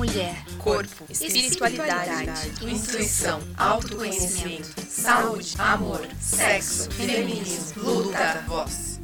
mulher, corpo, espiritualidade, intuição, autoconhecimento, saúde, amor, sexo, feminismo, luta, voz.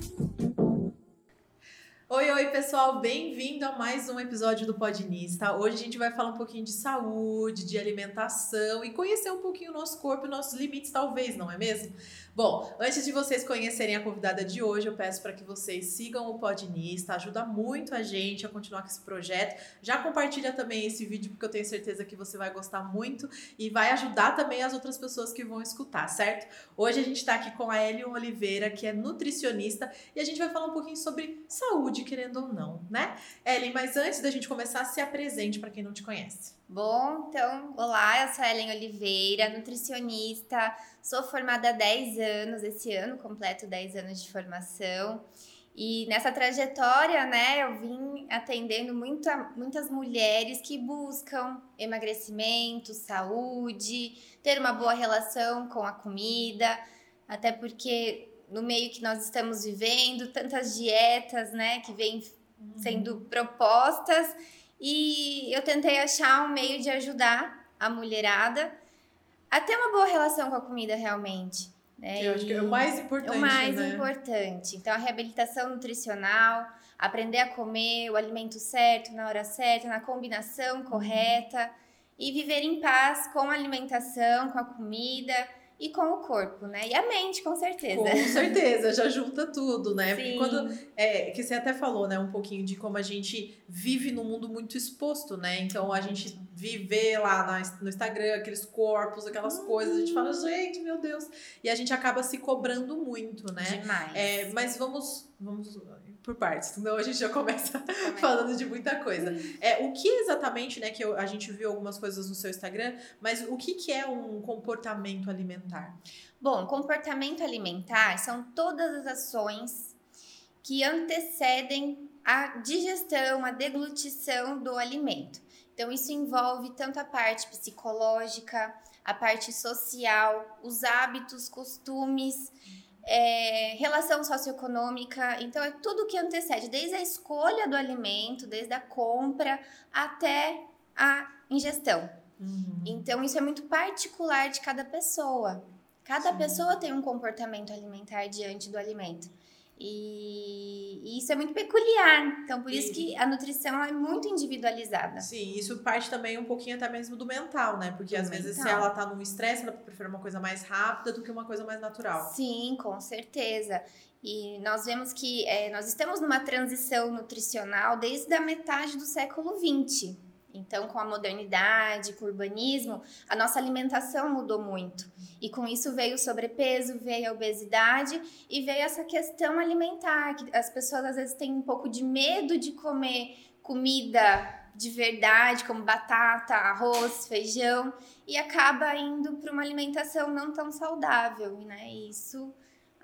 Oi, oi, pessoal, bem-vindo a mais um episódio do Podnista. Hoje a gente vai falar um pouquinho de saúde, de alimentação e conhecer um pouquinho o nosso corpo e nossos limites, talvez, não é mesmo? Bom, antes de vocês conhecerem a convidada de hoje, eu peço para que vocês sigam o Podnista, ajuda muito a gente a continuar com esse projeto. Já compartilha também esse vídeo, porque eu tenho certeza que você vai gostar muito e vai ajudar também as outras pessoas que vão escutar, certo? Hoje a gente está aqui com a Elion Oliveira, que é nutricionista, e a gente vai falar um pouquinho sobre saúde, querendo ou não, né? Ellen, mas antes da gente começar, se apresente para quem não te conhece. Bom, então, olá, eu sou a Ellen Oliveira, nutricionista, sou formada há 10 anos, esse ano completo 10 anos de formação. E nessa trajetória, né, eu vim atendendo muita, muitas mulheres que buscam emagrecimento, saúde, ter uma boa relação com a comida, até porque no meio que nós estamos vivendo, tantas dietas, né, que vêm sendo propostas e eu tentei achar um meio de ajudar a mulherada a ter uma boa relação com a comida realmente. Né? eu acho que é o mais importante. O mais né? importante. Então, a reabilitação nutricional, aprender a comer o alimento certo, na hora certa, na combinação correta e viver em paz com a alimentação, com a comida e com o corpo, né? E a mente, com certeza. Com certeza, já junta tudo, né? Sim. Porque quando. É, que você até falou, né, um pouquinho de como a gente vive num mundo muito exposto, né? Então a gente vive lá no Instagram aqueles corpos, aquelas coisas, a gente fala, gente, meu Deus. E a gente acaba se cobrando muito, né? Demais. É, mas vamos, vamos por partes, senão a gente já começa falando de muita coisa. É, o que exatamente, né, que eu- a gente viu algumas coisas no seu Instagram, mas o que, que é um comportamento alimentar? Bom, comportamento alimentar são todas as ações que antecedem a digestão, a deglutição do alimento. Então, isso envolve tanto a parte psicológica, a parte social, os hábitos, costumes, é, relação socioeconômica. Então, é tudo que antecede, desde a escolha do alimento, desde a compra até a ingestão. Então, isso é muito particular de cada pessoa. Cada Sim. pessoa tem um comportamento alimentar diante do alimento. E, e isso é muito peculiar. Então, por isso E- que a nutrição é muito individualizada. Sim, isso parte também um pouquinho até mesmo do mental, né? Porque Do às vezes se mental. ela tá num estresse, ela prefere uma coisa mais rápida do que uma coisa mais natural. Sim, com certeza. E nós vemos que eh, nós estamos numa transição nutricional desde a metade do século XX. Então, com a modernidade, com o urbanismo, a nossa alimentação mudou muito. E com isso veio o sobrepeso, veio a obesidade e veio essa questão alimentar, que as pessoas às vezes têm um pouco de medo de comer comida de verdade, como batata, arroz, feijão, e acaba indo para uma alimentação não tão saudável, né? E isso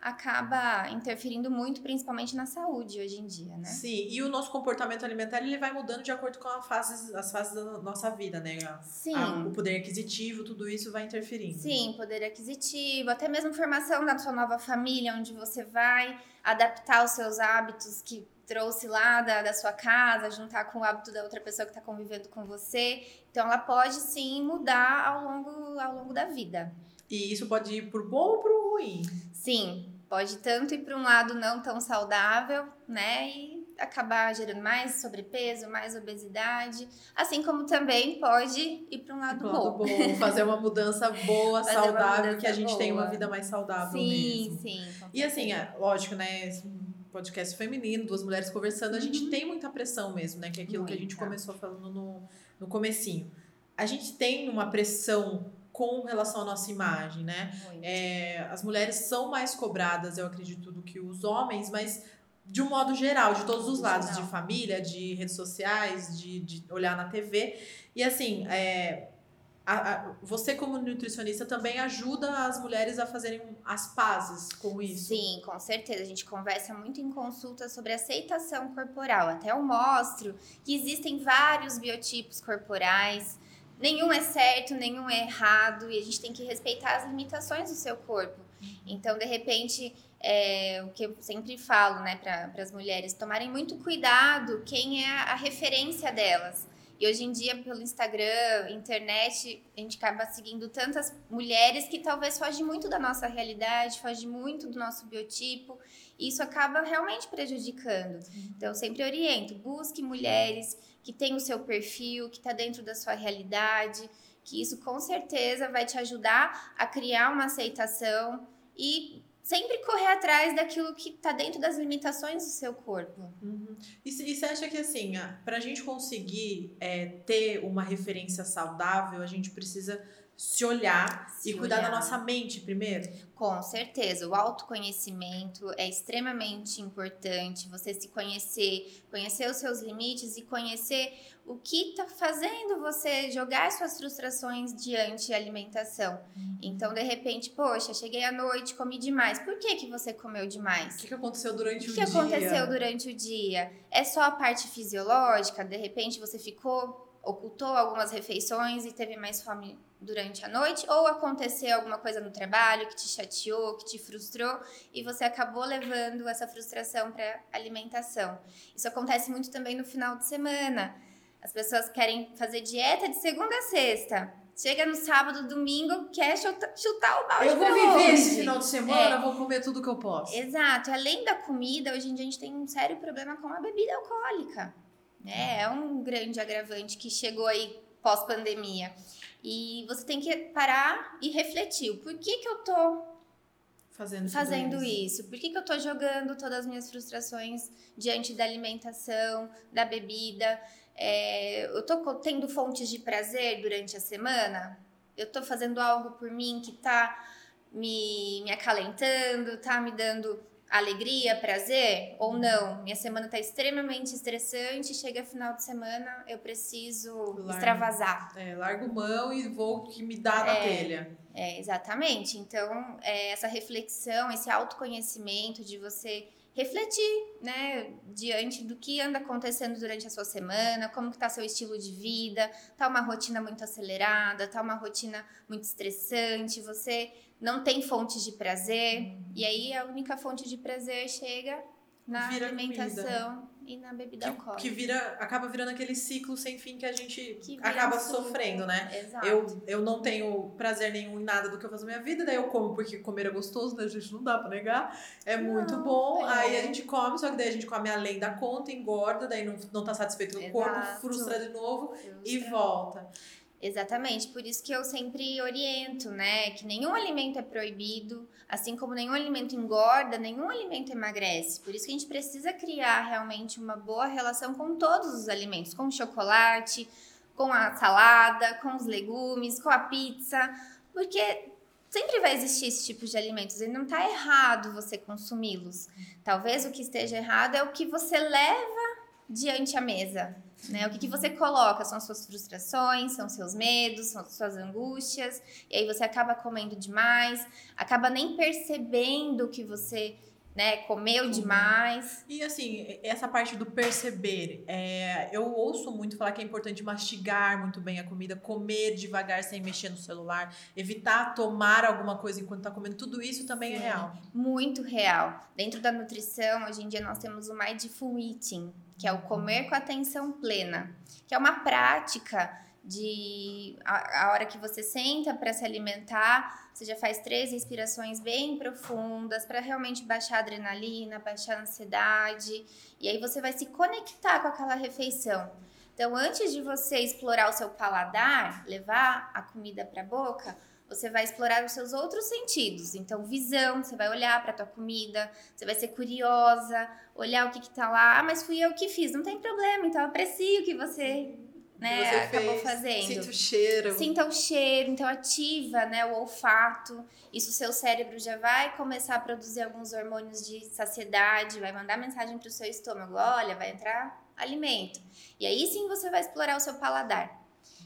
acaba interferindo muito, principalmente na saúde hoje em dia, né? Sim, e o nosso comportamento alimentar ele vai mudando de acordo com fase, as fases da nossa vida, né? A- Sim. a- o poder aquisitivo, tudo isso vai interferindo. Sim, poder aquisitivo, até mesmo formação da sua nova família, onde você vai adaptar os seus hábitos que trouxe lá da, da sua casa, juntar com o hábito da outra pessoa que está convivendo com você. Então, ela pode sim mudar ao longo, ao longo da vida. E isso pode ir pro bom ou pro ruim. Sim, pode tanto ir para um lado não tão saudável, né? E acabar gerando mais sobrepeso, mais obesidade, assim como também pode ir para um lado Pro lado bom. bom, fazer uma mudança boa, saudável, mudança que a gente tenha uma boa. vida mais saudável Sim, mesmo. sim. com E assim, é, lógico, né? Podcast feminino, duas mulheres conversando, a gente Uhum. tem muita pressão mesmo, né? Que é aquilo que a gente Muita. começou falando no, no comecinho. A gente tem uma pressão com relação à nossa imagem, né? É, as mulheres são mais cobradas, eu acredito, do que os homens, mas de um modo geral, de todos os lados, de família, de redes sociais, de, de olhar na TV. E assim, é, a- a- você como nutricionista também ajuda as mulheres a fazerem as pazes com isso. Sim, com certeza. A gente conversa muito em consulta sobre aceitação corporal. Até eu mostro que existem vários biotipos corporais. Nenhum é certo, nenhum é errado. E a gente tem que respeitar as limitações do seu corpo. Então, de repente, é, o que eu sempre falo né, para as mulheres, tomarem muito cuidado quem é a, referência delas. E hoje em dia, pelo Instagram, internet, a gente acaba seguindo tantas mulheres que talvez fogem muito da nossa realidade, fogem muito do nosso biotipo. E isso acaba realmente prejudicando. Então, eu sempre oriento: busque mulheres que têm o seu perfil, que está dentro da sua realidade, que isso com certeza vai te ajudar a criar uma aceitação e sempre correr atrás daquilo que está dentro das limitações do seu corpo. Uhum. E, e você acha que assim, para a gente conseguir é, ter uma referência saudável, a gente precisa se olhar se e cuidar olhar. da nossa mente primeiro? Com certeza. O autoconhecimento é extremamente importante. Você se conhecer, conhecer os seus limites e conhecer o que está fazendo você jogar suas frustrações diante da alimentação. Uhum. Então, de repente, poxa, cheguei à noite, comi demais. Por que, que você comeu demais? O que, que aconteceu durante o, o dia? O que aconteceu durante o dia? É só a parte fisiológica? De repente, você ficou ocultou algumas refeições e teve mais fome durante a noite, ou aconteceu alguma coisa no trabalho que te chateou, que te frustrou e você acabou levando essa frustração para alimentação. Isso acontece muito também no final de semana. As pessoas querem fazer dieta de segunda a sexta. Chega no sábado, domingo, quer chutar, chutar o balde. Eu vou viver esse final de semana, é. vou comer tudo que eu posso. Exato. Além da comida, hoje em dia a gente tem um sério problema com a bebida alcoólica né? É um grande agravante que chegou aí pós-pandemia. E você tem que parar e refletir. O porquê que eu tô fazendo, fazendo isso? isso? Por que, que eu tô jogando todas as minhas frustrações diante da alimentação, da bebida? É, eu tô tendo fontes de prazer durante a semana? Eu tô fazendo algo por mim que tá me, me acalentando, tá me dando alegria, prazer ou não. Minha semana tá extremamente estressante, chega final de semana, eu preciso largo, extravasar. É, largo mão e vou que me dá na é, telha. É, exatamente. Então, é, essa reflexão, esse autoconhecimento de você refletir, né, diante do que anda acontecendo durante a sua semana, como que tá seu estilo de vida, tá uma rotina muito acelerada, tá uma rotina muito estressante, você não tem fontes de prazer, uhum. e aí a única fonte de prazer chega na vira alimentação comida. e na bebida que, alcoólica. Que vira, acaba virando aquele ciclo sem fim que a gente que acaba sofrendo, né? Exato. Eu, eu não tenho prazer nenhum em nada do que eu faço na minha vida, daí eu como porque comer é gostoso, né? A gente não dá pra negar. É não, muito bom. É. Aí a gente come, só que daí a gente come além da conta, engorda, daí não, não tá satisfeito no corpo, frustra de novo frustra. e volta. Exatamente, por isso que eu sempre oriento, né, que nenhum alimento é proibido, assim como nenhum alimento engorda, nenhum alimento emagrece. Por isso que a gente precisa criar realmente uma boa relação com todos os alimentos, com o chocolate, com a salada, com os legumes, com a pizza, porque sempre vai existir esse tipo de alimentos e não está errado você consumi-los. Talvez o que esteja errado é o que você leva diante a mesa. Né? O que, que você coloca? São suas frustrações, são seus medos, são suas angústias, e aí você acaba comendo demais, acaba nem percebendo que você né, comeu demais. E assim, essa parte do perceber, é, eu ouço muito falar que é importante mastigar muito bem a comida, comer devagar sem mexer no celular, evitar tomar alguma coisa enquanto está comendo, tudo isso também é Sim, é real. Muito real. Dentro da nutrição, hoje em dia nós temos o Mindful Eating, que é o comer com atenção plena, que é uma prática de a, a hora que você senta para se alimentar, você já faz três respirações bem profundas para realmente baixar a adrenalina, baixar a ansiedade, e aí você vai se conectar com aquela refeição. Então, antes de você explorar o seu paladar, levar a comida para a boca, você vai explorar os seus outros sentidos. Então, visão, você vai olhar para tua comida, você vai ser curiosa, olhar o que que tá lá. Ah, mas fui eu que fiz. Não tem problema, então aprecio que você né, você acabou fez. fazendo. Sinta o cheiro. Sinta o cheiro, então ativa, né, o olfato. Isso o seu cérebro já vai começar a produzir alguns hormônios de saciedade, vai mandar mensagem para o seu estômago, olha, vai entrar alimento. E aí sim você vai explorar o seu paladar.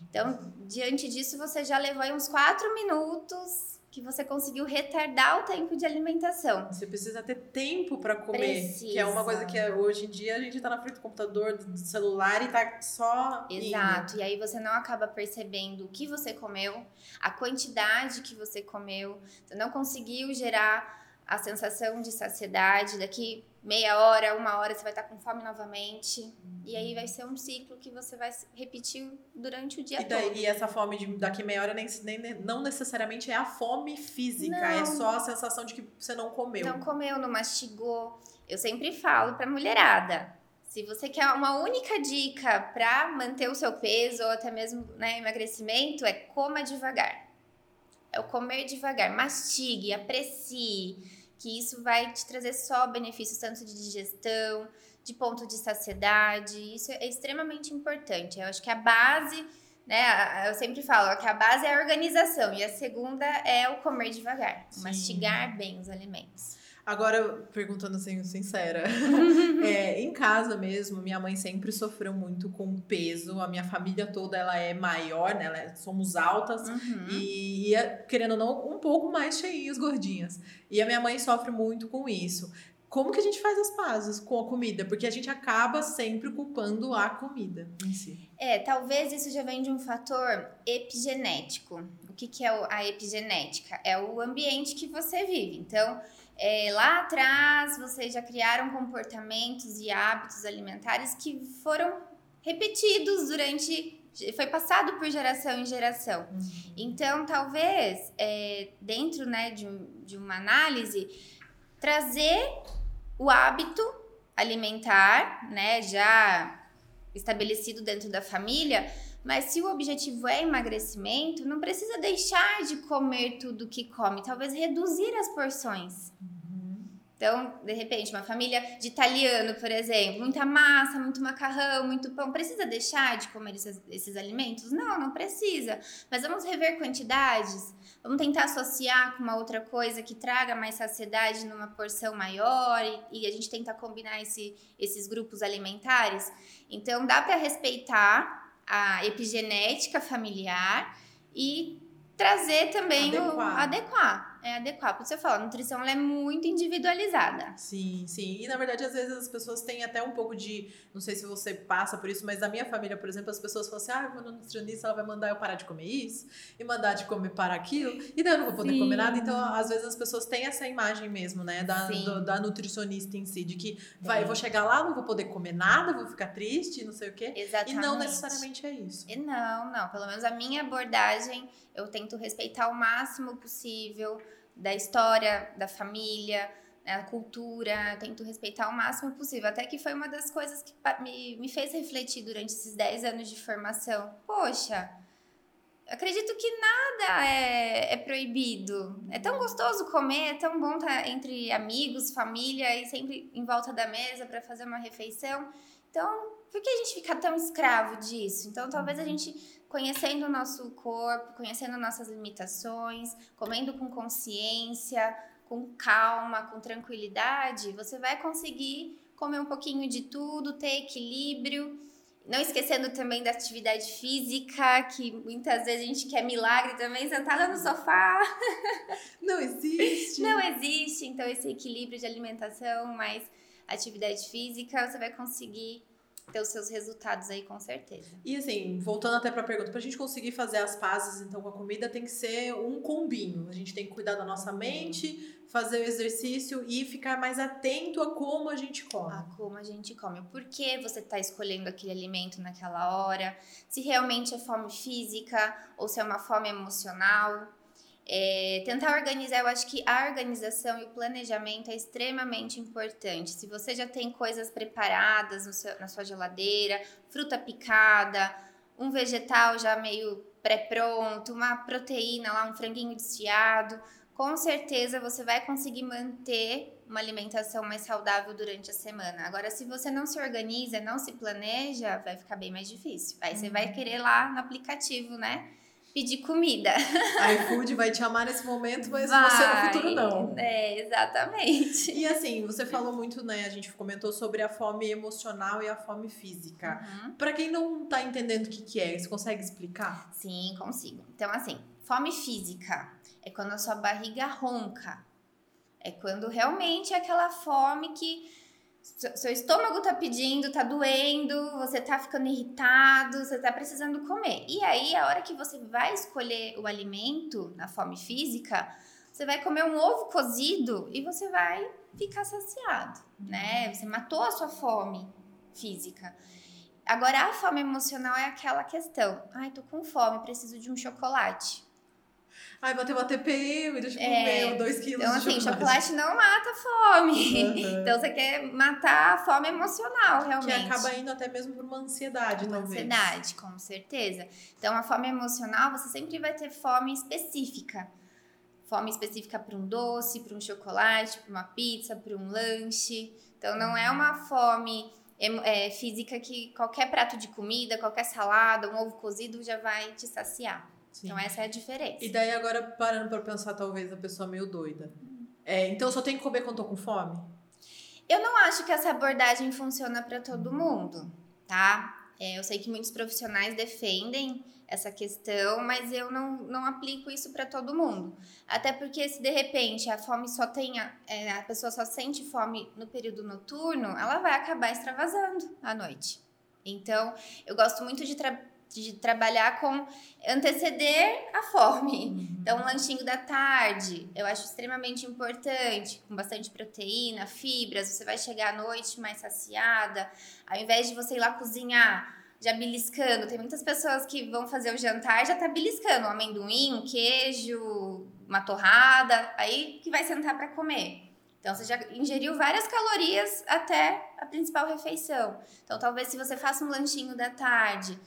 Então, diante disso, você já levou aí uns quatro minutos que você conseguiu retardar o tempo de alimentação. Você precisa ter tempo para comer, precisa. que é uma coisa que hoje em dia a gente está na frente do computador, do celular e tá só Exato. Indo. E aí você não acaba percebendo o que você comeu, a quantidade que você comeu, você não conseguiu gerar a sensação de saciedade daqui meia hora, uma hora você vai estar com fome novamente. E aí vai ser um ciclo que você vai repetir durante o dia e daí, todo. E essa fome de daqui meia hora nem, nem, não necessariamente é a fome física, Não. é só a sensação de que você não comeu. Não comeu, não mastigou. Eu sempre falo pra mulherada. Se você quer uma única dica para manter o seu peso ou até mesmo né, emagrecimento, é coma devagar. É o comer devagar. Mastigue, aprecie, que isso vai te trazer só benefícios tanto de digestão, de ponto de saciedade. Isso é extremamente importante. Eu acho que a base, né? Eu sempre falo que a base é a organização e a segunda é o comer devagar, Sim. mastigar bem os alimentos. Agora, perguntando assim, sincera, é, em casa mesmo, minha mãe sempre sofreu muito com peso. A minha família toda ela é maior, né? Ela é- somos altas. Uhum. E, e, querendo ou não, um pouco mais cheinhas, gordinhas. E a minha mãe sofre muito com isso. Como que a gente faz as pazes com a comida? Porque a gente acaba sempre culpando a comida em si. É, talvez isso já vem de um fator epigenético. O que, que é a epigenética? É o ambiente que você vive. Então, é, lá atrás, vocês já criaram comportamentos e hábitos alimentares que foram repetidos durante. Foi passado por geração em geração. Então, talvez, é, dentro né, de, de uma análise, trazer o hábito alimentar, né, já estabelecido dentro da família, mas se o objetivo é emagrecimento, não precisa deixar de comer tudo que come, talvez reduzir as porções. Então, de repente, uma família de italiano, por exemplo, muita massa, muito macarrão, muito pão, precisa deixar de comer esses, esses alimentos? Não, não precisa. Mas vamos rever quantidades, vamos tentar associar com uma outra coisa que traga mais saciedade numa porção maior e, e a gente tenta combinar esse, esses grupos alimentares. Então, dá para respeitar a epigenética familiar e trazer também o Adequar. É adequar. Por isso eu falo, a nutrição ela é muito individualizada. Sim, sim. E na verdade, às vezes as pessoas têm até um pouco de. Não sei se você passa por isso, mas na minha família, por exemplo, as pessoas falam assim: ah, no nutricionista, ela vai mandar eu parar de comer isso e mandar de comer para aquilo, e daí eu não vou poder Sim. comer nada. Então, às vezes as pessoas têm essa imagem mesmo, né, da, do- da nutricionista em si, de que vai, Tem. eu vou chegar lá, não vou poder comer nada, vou ficar triste, não sei o quê. Exatamente. E não necessariamente é isso. E Não, não. Pelo menos a minha abordagem, eu tento respeitar o máximo possível da história, da família, né, a cultura, tento respeitar o máximo possível. Até que foi uma das coisas que me, me fez refletir durante esses 10 anos de formação. Poxa, acredito que nada é, é proibido. É tão gostoso comer, é tão bom estar entre amigos, família e sempre em volta da mesa para fazer uma refeição. Então, por que a gente fica tão escravo disso? Então, talvez a gente, conhecendo o nosso corpo, conhecendo nossas limitações, comendo com consciência, com calma, com tranquilidade, você vai conseguir comer um pouquinho de tudo, ter equilíbrio. Não esquecendo também da atividade física, que muitas vezes a gente quer milagre também, sentada no sofá. Não existe. Não existe, então, esse equilíbrio de alimentação mais atividade física, você vai conseguir ter os seus resultados aí com certeza. E assim, voltando até pra pergunta, pra gente conseguir fazer as pazes então com a comida, tem que ser um combinho. A gente tem que cuidar da nossa mente, fazer o exercício e ficar mais atento a como a gente come. A como a gente come, o porquê você está escolhendo aquele alimento naquela hora, se realmente é fome física ou se é uma fome emocional. É, tentar organizar, eu acho que a organização e o planejamento é extremamente importante. Se você já tem coisas preparadas seu- na sua geladeira, fruta picada, um vegetal já meio pré-pronto, uma proteína lá, um franguinho desfiado, com certeza você vai conseguir manter uma alimentação mais saudável durante a semana. Agora, se você não se organiza, não se planeja, vai ficar bem mais difícil. Aí você vai querer lá no aplicativo, né? Pedir comida. A iFood vai te amar nesse momento, mas você no futuro não. É, exatamente. E assim, você falou muito, né? A gente comentou sobre a fome emocional e a fome física. Uhum. Pra quem não tá entendendo o que, que é, você consegue explicar? Sim, consigo. Então, assim, fome física é quando a sua barriga ronca. É quando realmente é aquela fome que seu estômago tá pedindo, tá doendo, você tá ficando irritado, você tá precisando comer. E aí, a hora que você vai escolher o alimento na fome física, Você vai comer um ovo cozido e você vai ficar saciado, né? Você matou a sua fome física. Agora, a fome emocional é aquela questão. Ai, tô com fome, preciso de um chocolate. Ai, bateu uma TPM, deixa eu é, comer dois quilos então, de assim, chocolate. chocolate não mata a fome. Uhum. Então, você quer matar a fome emocional, realmente. Que acaba indo até mesmo por uma ansiedade, uma talvez. ansiedade, com certeza. Então, a fome emocional, você sempre vai ter fome específica. Fome específica para um doce, para um chocolate, para uma pizza, para um lanche. Então, não é uma fome é, física que qualquer prato de comida, qualquer salada, um ovo cozido já vai te saciar. Sim. Então essa é a diferença. E daí agora parando para pensar talvez a pessoa meio doida. É, então só tem que comer quando tô com fome? Eu não acho que essa abordagem funciona para todo mundo, tá? É, eu sei que muitos profissionais defendem essa questão, mas eu não, não aplico isso para todo mundo. Até porque se de repente a fome só tenha, é, a pessoa só sente fome no período noturno, ela vai acabar extravasando à noite. Então, eu gosto muito de, tra de trabalhar com anteceder a fome. Uhum. Então, um lanchinho da tarde, eu acho extremamente importante, com bastante proteína, fibras, você vai chegar à noite mais saciada, ao invés de você ir lá cozinhar já beliscando. Tem muitas pessoas que vão fazer o jantar já tá beliscando um amendoim, um queijo, uma torrada, aí que vai sentar para comer. Então você já ingeriu várias calorias até a principal refeição. Então talvez se você faça um lanchinho da tarde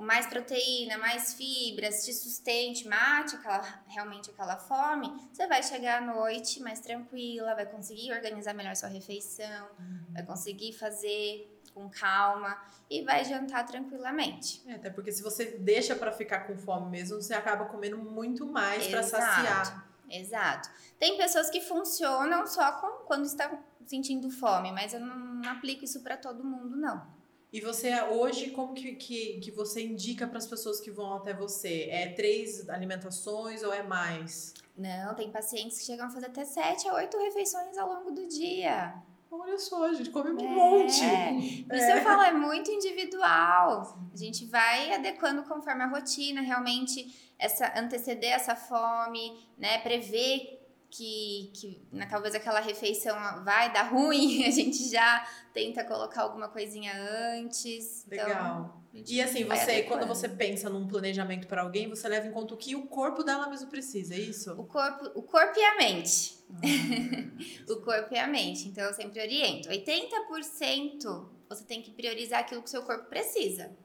mais proteína, mais fibras, te sustente, mate aquela, realmente aquela fome, você vai chegar à noite mais tranquila, vai conseguir organizar melhor sua refeição, vai conseguir fazer com calma e vai jantar tranquilamente. É, até porque se você deixa para ficar com fome mesmo, você acaba comendo muito mais para saciar. Exato. Tem pessoas que funcionam só com quando estão sentindo fome, mas eu não, não aplico isso para todo mundo, não. E você hoje, como que, que, que você indica para as pessoas que vão até você? É três alimentações ou é mais? Não, tem pacientes que chegam a fazer até sete a oito refeições ao longo do dia. Olha só, a gente come um é, monte. Por isso é. eu falo, é muito individual. A gente vai adequando conforme a rotina, realmente essa anteceder essa fome, né? Prever que, que né, talvez aquela refeição vai dar ruim, a gente já tenta colocar alguma coisinha antes. Então, Legal. Então, e assim, você, quando você pensa num planejamento para alguém, você leva em conta o que o corpo dela mesmo precisa, é isso? O corpo, o corpo e a mente. Hum. o corpo e a mente. Então eu sempre oriento. 80% você tem que priorizar aquilo que o seu corpo precisa.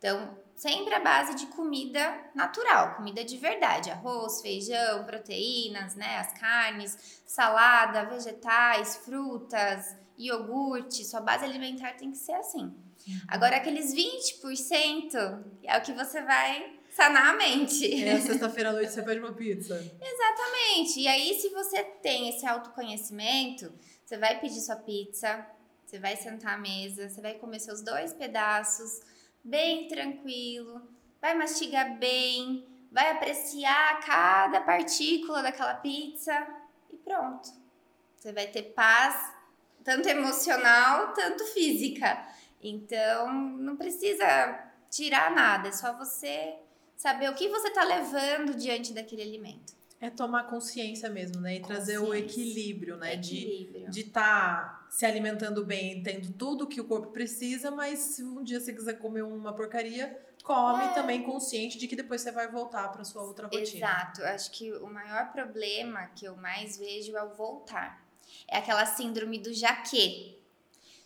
Então, sempre a base de comida natural, comida de verdade, arroz, feijão, proteínas, né, as carnes, salada, vegetais, frutas, iogurte, sua base alimentar tem que ser assim. Uhum. Agora aqueles 20% é o que você vai sanar a mente. É, sexta-feira à noite você pede uma pizza. Exatamente. E aí se você tem esse autoconhecimento, você vai pedir sua pizza, você vai sentar à mesa, você vai comer seus dois pedaços, bem tranquilo, vai mastigar bem, vai apreciar cada partícula daquela pizza e pronto. Você vai ter paz, tanto emocional, tanto física. Então, não precisa tirar nada, é só você saber o que você está levando diante daquele alimento. É tomar consciência mesmo, né? E trazer o equilíbrio, né? Equilíbrio. De estar tá se alimentando bem, tendo tudo que o corpo precisa, mas se um dia você quiser comer uma porcaria, come é. também consciente de que depois você vai voltar para sua outra rotina. Exato. Acho que o maior problema que eu mais vejo é o voltar. É aquela síndrome do jaque.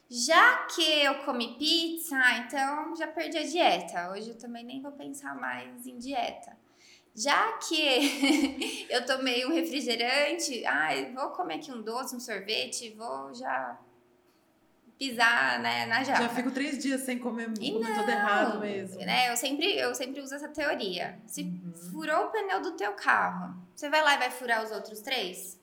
Já que eu comi pizza, então já perdi a dieta. Hoje eu também nem vou pensar mais em dieta já que eu tomei um refrigerante, ai, vou comer aqui um doce, um sorvete, vou já pisar né, na jaca. Já fico três dias sem comer, e comer não, tudo errado mesmo. Né, eu, sempre, eu sempre uso essa teoria. Se uhum. furou o pneu do teu carro, você vai lá e vai furar os outros três?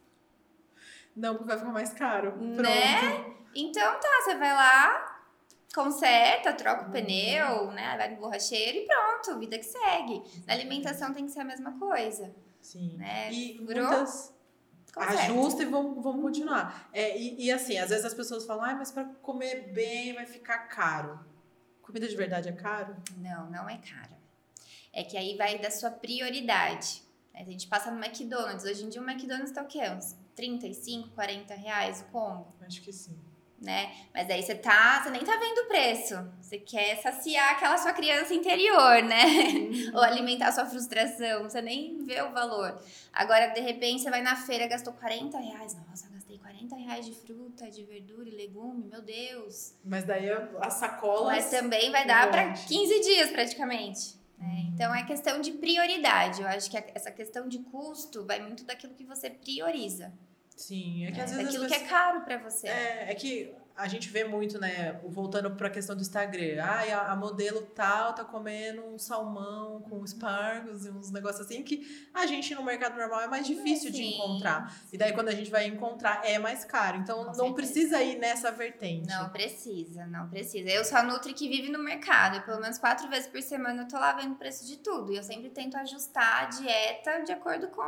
Não, porque vai ficar mais caro. Né? Pronto. Né? Então tá, você vai lá, conserta, troca o uhum. pneu, né? Vai no borracheiro e pronto, vida que segue. Na alimentação tem que ser a mesma coisa. Sim. Né? E Furou, muitas ajusta e vamos, vamos continuar. É, e, e, assim, às vezes as pessoas falam, ah, mas para comer bem vai ficar caro. Comida de verdade é caro? Não, não é caro. É que aí vai da sua prioridade. A gente passa no McDonald's. Hoje em dia o McDonald's tá o quê? Uns 35, 40 reais o combo? Acho que sim. Né? Mas aí você tá, você nem tá vendo o preço. Você quer saciar aquela sua criança interior, né? Uhum. Ou alimentar a sua frustração. Você nem vê o valor. Agora, de repente, você vai na feira, gastou 40 reais. Nossa, gastei 40 reais de fruta, de verdura e legume, meu Deus. Mas daí a sacola. Mas também vai dar para 15 dias praticamente. Né? Então é questão de prioridade. Eu acho que essa questão de custo vai muito daquilo que você prioriza. Sim, é que é, às vezes. Daquilo pessoas... que é caro para você. É, é que a gente vê muito, né, voltando para a questão do Instagram. Ah, a, modelo tal tá comendo um salmão com espargos e uns negócios assim que a gente no mercado normal é mais difícil de encontrar. E daí quando a gente vai encontrar é mais caro. Então com não certeza. precisa ir nessa vertente. Não precisa, não precisa. Eu sou a Nutri que vive no mercado. E pelo menos quatro vezes por semana eu tô lá vendo o preço de tudo. E eu sempre tento ajustar a dieta de acordo com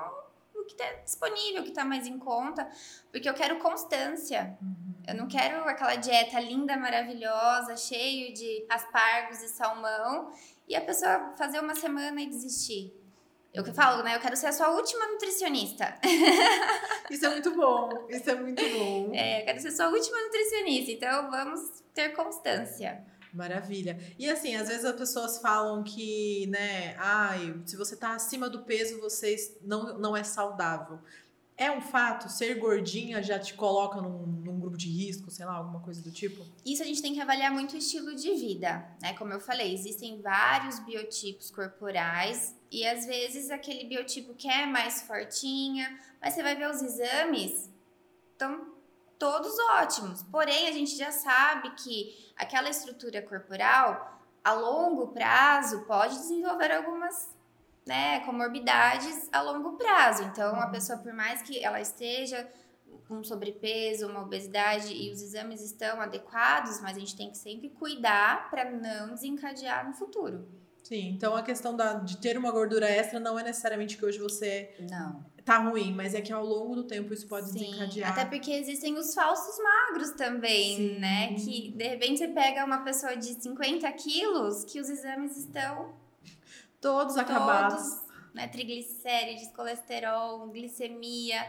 o que está disponível, o que está mais em conta, porque eu quero constância. Uhum. Eu não quero aquela dieta linda, maravilhosa, cheio de aspargos e salmão, e a pessoa fazer uma semana e desistir. Eu que falo, né? Eu quero ser a sua última nutricionista. Isso é muito bom. Isso é muito bom. É, eu quero ser a sua última nutricionista. Então, vamos ter constância. Maravilha. E assim, às vezes as pessoas falam que, né, ai, se você tá acima do peso, você não, não é saudável. É um fato? Ser gordinha já te coloca num, num, grupo de risco, sei lá, alguma coisa do tipo? Isso a gente tem que avaliar muito o estilo de vida, né? Como eu falei, existem vários biotipos corporais e às vezes aquele biotipo que é mais fortinha, mas você vai ver os exames, estão todos ótimos. Porém, a gente já sabe que aquela estrutura corporal, a longo prazo, pode desenvolver algumas né, comorbidades a longo prazo. Então, a uhum. pessoa, por mais que ela esteja com sobrepeso, uma obesidade e os exames estão adequados, mas a gente tem que sempre cuidar para não desencadear no futuro. Sim, então a questão da, de ter uma gordura extra não é necessariamente que hoje você não. tá ruim, mas é que ao longo do tempo isso pode Sim, desencadear. Até porque existem os falsos magros também, Sim. né? Que de repente você pega uma pessoa de 50 quilos que os exames estão todos acabados. Todos, né? Triglicérides, colesterol, glicemia.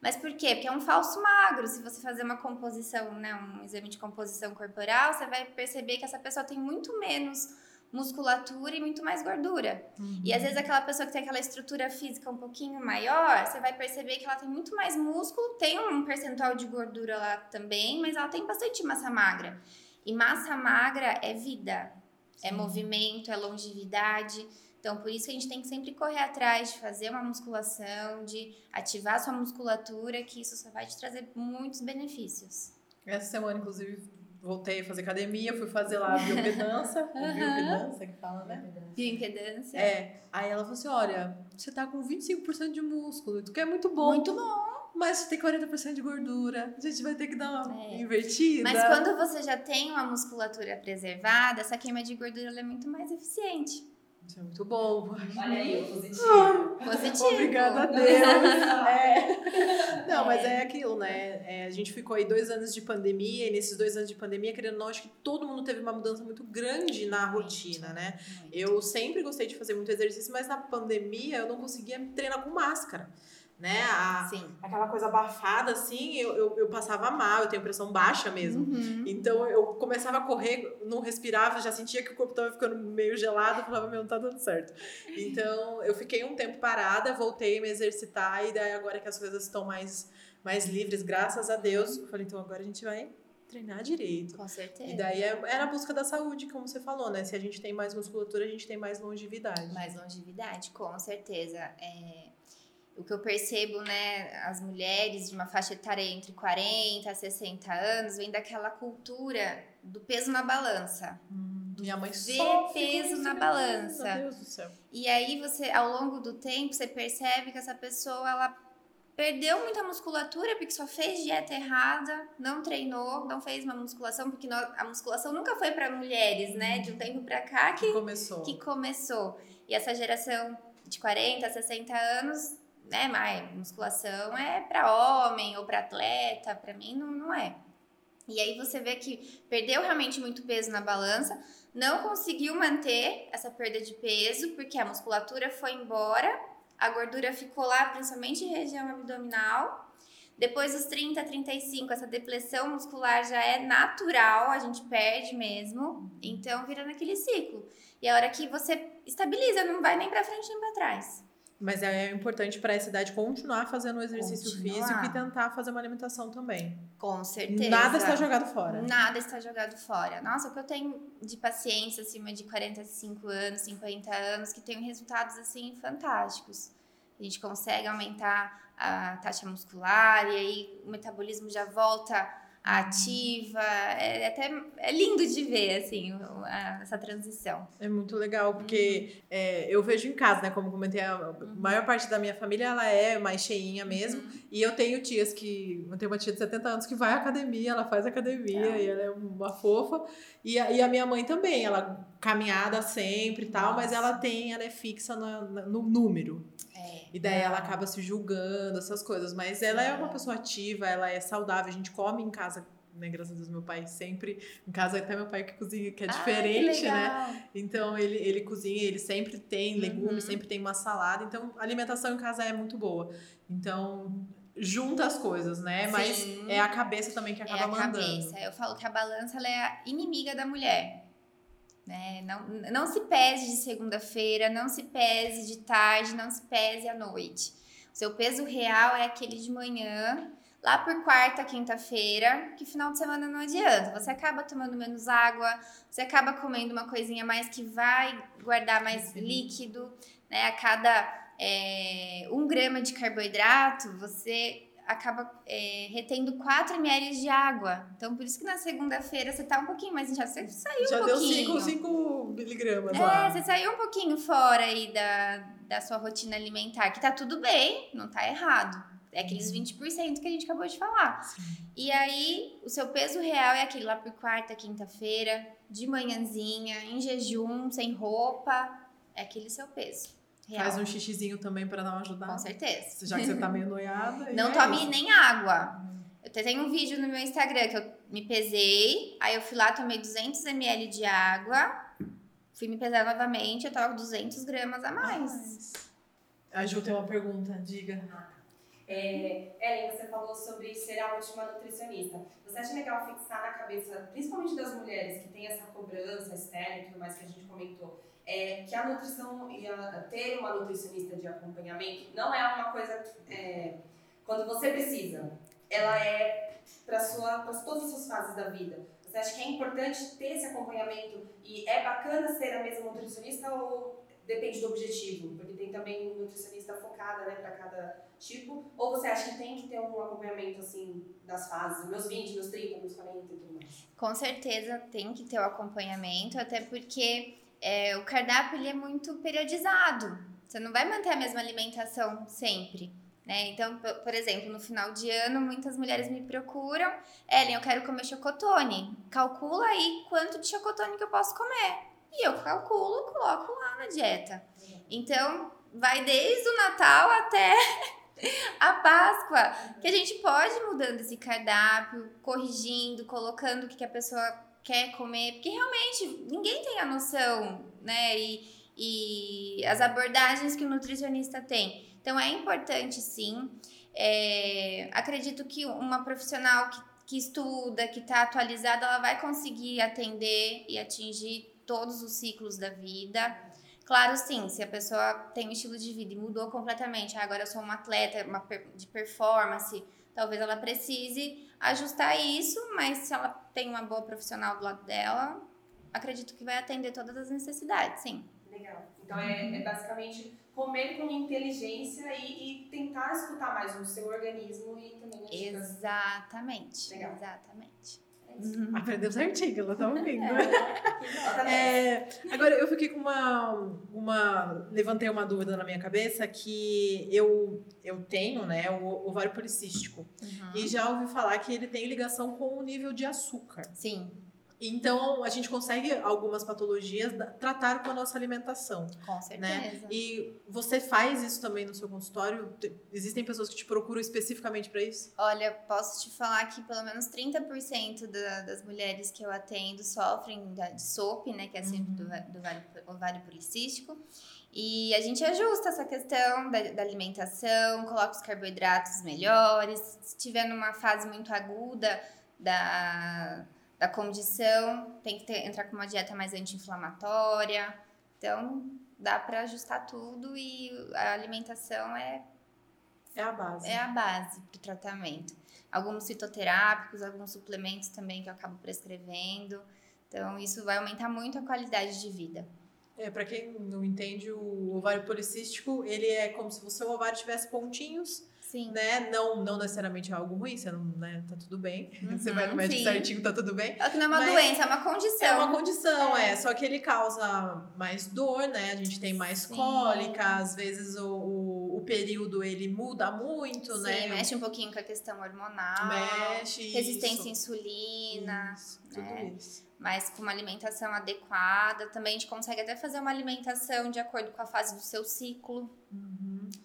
Mas por quê? Porque é um falso magro. Se você fazer uma composição, né, um exame de composição corporal, você vai perceber que essa pessoa tem muito menos musculatura e muito mais gordura. Uhum. E às vezes aquela pessoa que tem aquela estrutura física um pouquinho maior, você vai perceber que ela tem muito mais músculo, tem um percentual de gordura lá também, mas ela tem bastante massa magra. E massa magra é vida, é Sim. é movimento, é longevidade. Então, por isso que a gente tem que sempre correr atrás de fazer uma musculação, de ativar sua musculatura, que isso só vai te trazer muitos benefícios. Essa semana, inclusive, voltei a fazer academia, fui fazer lá a bioimpedância, uhum. bioimpedância que fala, né? Bioimpedância. É. Aí ela falou assim, olha, você tá com 25% de músculo, que é muito bom. Muito bom. Mas você tem 40% de gordura. A gente vai ter que dar uma é. invertida. Mas quando você já tem uma musculatura preservada, essa queima de gordura é muito mais eficiente. Isso é muito bom. Olha aí, o positivo. positivo. Obrigada a Deus. é. Não, mas é aquilo, né? É, a gente ficou aí dois anos de pandemia, e nesses dois anos de pandemia, querendo ou não, acho que todo mundo teve uma mudança muito grande na rotina, né? Eu sempre gostei de fazer muito exercício, mas na pandemia eu não conseguia treinar com máscara né? A, Sim. Aquela coisa abafada, assim, eu, eu, eu, passava mal, eu tenho pressão baixa mesmo. Uhum. Então eu começava a correr, não respirava, já sentia que o corpo estava ficando meio gelado, falava, meu, não tá dando certo. Então eu fiquei um tempo parada, voltei a me exercitar, e daí agora que as coisas estão mais, mais livres, graças a Deus, eu falei, então agora a gente vai treinar direito. Com certeza. E daí é, é a busca da saúde, como você falou, né? Se a gente tem mais musculatura, a gente tem mais longevidade. Mais longevidade, com certeza. É o que eu percebo, né, as mulheres de uma faixa etária entre 40 a 60 anos, vem daquela cultura do peso na balança. Hum, minha mãe Ver peso na balança. Meu Deus do céu. E aí você, ao longo do tempo, você percebe que essa pessoa, ela perdeu muita musculatura porque só fez dieta errada, não treinou, não fez uma musculação, porque a musculação nunca foi para mulheres, né? De um tempo para cá que, que começou. que começou. E essa geração de 40, 60 anos né, mas musculação é para homem ou para atleta, para mim não, não é. E aí você vê que perdeu realmente muito peso na balança, não conseguiu manter essa perda de peso porque a musculatura foi embora, a gordura ficou lá, principalmente em região abdominal. Depois dos 30, 35, essa depressão muscular já é natural, a gente perde mesmo. Então vira naquele ciclo. E a hora que você estabiliza, não vai nem para frente nem para trás. Mas é importante para essa idade continuar fazendo o exercício continuar. físico e tentar fazer uma alimentação também. Com certeza. Nada está jogado fora. Nada está jogado fora. Nossa, o que eu tenho de pacientes acima de 45 anos, 50 anos, que tem resultados assim fantásticos. A gente consegue aumentar a taxa muscular e aí o metabolismo já volta ativa. É, é, até é lindo de ver, assim, essa transição. É muito legal, porque uhum. é, eu vejo em casa, né? Como comentei, a uhum. maior parte da minha família ela é mais cheinha mesmo. Uhum. E eu tenho tias que. Eu tenho uma tia de 70 anos que vai à academia, ela faz academia e ela é uma fofa. E a, e a minha mãe também, ela caminhada sempre e tal, mas ela tem, ela é fixa no, no número. É. E daí ela acaba se julgando, essas coisas. Mas ela é uma pessoa ativa, ela é saudável, a gente come em casa né, graças a Deus, meu pai sempre. Em casa, até meu pai que cozinha, que é diferente, que né? Então, ele, ele cozinha, ele sempre tem legumes, uhum. sempre tem uma salada. Então, a alimentação em casa é muito boa. Então, junta as coisas, né? Sim. Mas é a cabeça também que acaba é a mandando. Cabeça. Eu falo que a balança ela é a inimiga da mulher. Né? Não, não se pese de segunda-feira, não se pese de tarde, não se pese à noite. O seu peso real é aquele de manhã, lá por quarta, quinta-feira, que final de semana não adianta. Você acaba tomando menos água, você acaba comendo uma coisinha mais que vai guardar mais líquido, né? A cada é, um grama de carboidrato, você acaba é, retendo 4 ml de água. Então, por isso que na segunda-feira você tá um pouquinho mais inchado. Você saiu Já um pouquinho. Já deu 5 miligramas é, lá. você saiu um pouquinho fora aí da, da sua rotina alimentar, que tá tudo bem, não tá errado. É aqueles 20% uhum. que a gente acabou de falar. Sim. E aí, o seu peso real é aquele lá por quarta, quinta-feira, de manhãzinha, em jejum, sem roupa. É aquele seu peso. Real. Faz um xixizinho também para dar uma ajudada. Com certeza. Já que você tá meio noiada. Não é tome isso. nem água. Eu tenho um vídeo no meu Instagram que eu me pesei, aí eu fui lá, tomei 200 ml de água, fui me pesar novamente, eu tava com 200 gramas a mais. A Ju tem uma pergunta, diga. É, Ellen, você falou sobre ser a última nutricionista. Você acha legal fixar na cabeça, principalmente das mulheres que tem essa cobrança externa e tudo mais que a gente comentou, é, que a nutrição e a, ter uma nutricionista de acompanhamento não é uma coisa é, quando você precisa. Ela é para todas as suas fases da vida. Você acha que é importante ter esse acompanhamento e é bacana ser a mesma nutricionista ou depende do objetivo? Porque tem também nutricionista focada né, para cada tipo. Ou você acha que tem que ter um acompanhamento assim das fases, meus 20, meus 30, meus 40 e tudo mais? Com certeza tem que ter o acompanhamento, até porque é, o cardápio ele é muito periodizado. Você não vai manter a mesma alimentação sempre. Né? Então, por exemplo, no final de ano, muitas mulheres me procuram. Ellen, eu quero comer chocotone. Calcula aí quanto de chocotone que eu posso comer. E eu calculo, coloco lá na dieta. Então, vai desde o Natal até a Páscoa, que a gente pode ir mudando esse cardápio, corrigindo, colocando o que a pessoa quer comer, porque realmente ninguém tem a noção, né? E, e as abordagens que o nutricionista tem. Então é importante sim. É, acredito que uma profissional que, que estuda, que está atualizada, ela vai conseguir atender e atingir todos os ciclos da vida. Claro, sim, se a pessoa tem um estilo de vida e mudou completamente, ah, agora eu sou uma atleta uma de performance, talvez ela precise ajustar isso, mas se ela tem uma boa profissional do lado dela, acredito que vai atender todas as necessidades, sim. Legal. Então é, é basicamente comer com inteligência e, e, tentar escutar mais o seu organismo e também Exatamente. Legal. Exatamente. Uhum. Aprendeu certinho, ela tá ouvindo. É, agora, eu fiquei com uma, uma. Levantei uma dúvida na minha cabeça que eu, eu tenho, né, o ovário policístico. Uhum. E já ouvi falar que ele tem ligação com o nível de açúcar. Sim. Então, a gente consegue algumas patologias tratar com a nossa alimentação. Com Né? certeza. E você faz isso também no seu consultório? Te- Existem pessoas que te procuram especificamente para isso? Olha, posso te falar que pelo menos 30% da- das mulheres que eu atendo sofrem da- de SOP, né? Que é a síndrome do, do ovário, policístico. E a gente ajusta essa questão da, da alimentação, coloca os carboidratos melhores. Se tiver numa fase muito aguda da, da condição, tem que ter- entrar com uma dieta mais anti-inflamatória. Então, dá para ajustar tudo e a alimentação é É a base. é a base para o tratamento. Alguns fitoterápicos, alguns suplementos também que eu acabo prescrevendo. Então, isso vai aumentar muito a qualidade de vida. É, para quem não entende, o ovário policístico, ele é como se o seu ovário tivesse pontinhos, Sim. né? Não, não necessariamente é algo ruim, você não, né? Tá tudo bem. Uhum, você vai no médico sim. certinho, tá tudo bem. É que não é uma Mas doença, é uma condição. É uma condição, é. Só que ele causa mais dor, né? A gente tem mais Sim. cólica, às vezes o, o, o período ele muda muito, Sim, né? mexe um pouquinho com a questão hormonal. Mexe. Resistência à isso. insulina. Isso, tudo né? isso. Mas com uma alimentação adequada. Também a gente consegue até fazer uma alimentação de acordo com a fase do seu ciclo. Uhum.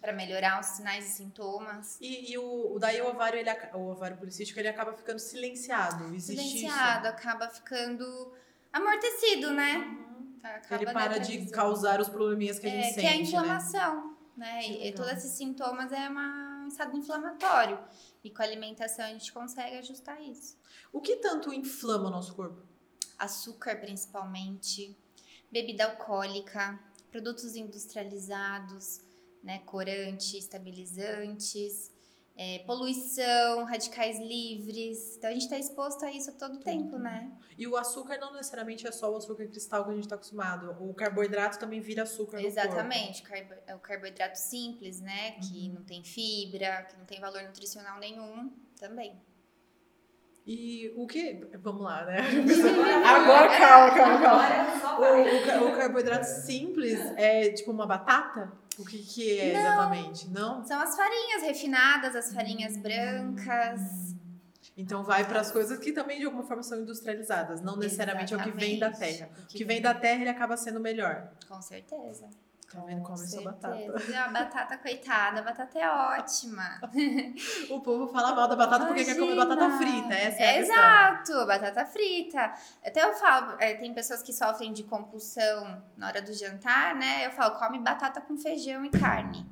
Para melhorar os sinais e sintomas. E, e o, o- daí o ovário, ele, o ovário policístico, ele acaba ficando silenciado. Existe Silenciado, acaba ficando amortecido, né? isso? Uhum. Acaba Ele para de causar os probleminhas que a gente É, sente, que é a né? inflamação, né? Que E, e todos esses sintomas é uma- um estado inflamatório. E com a alimentação a gente consegue ajustar isso. O que tanto inflama o nosso corpo? Açúcar, principalmente, bebida alcoólica, produtos industrializados, né? Corante, estabilizantes, é, poluição, radicais livres. Então a gente está exposto a isso todo tempo, né? E o açúcar não necessariamente é só o açúcar cristal que a gente está acostumado. O carboidrato também vira açúcar. Exatamente, é o carboidrato simples, né? Que Uhum. não tem fibra, que não tem valor nutricional nenhum, também. E o que... Vamos lá, né? Agora, calma, calma, calma. O, o o carboidrato simples é tipo uma batata? O que, que é exatamente? Não? São as farinhas refinadas, as farinhas brancas. Então vai para as coisas que também de alguma forma são industrializadas, não necessariamente é o que vem da terra. O O que vem da terra ele acaba sendo melhor. Com certeza. Tá vendo? Come sua batata. A batata, coitada, a batata é ótima. O povo fala mal da batata porque quer comer Imagina. batata frita. Essa é. Exato, batata frita. Até eu falo, é, tem pessoas que sofrem de compulsão na hora do jantar, né? Eu falo, come batata com feijão e carne.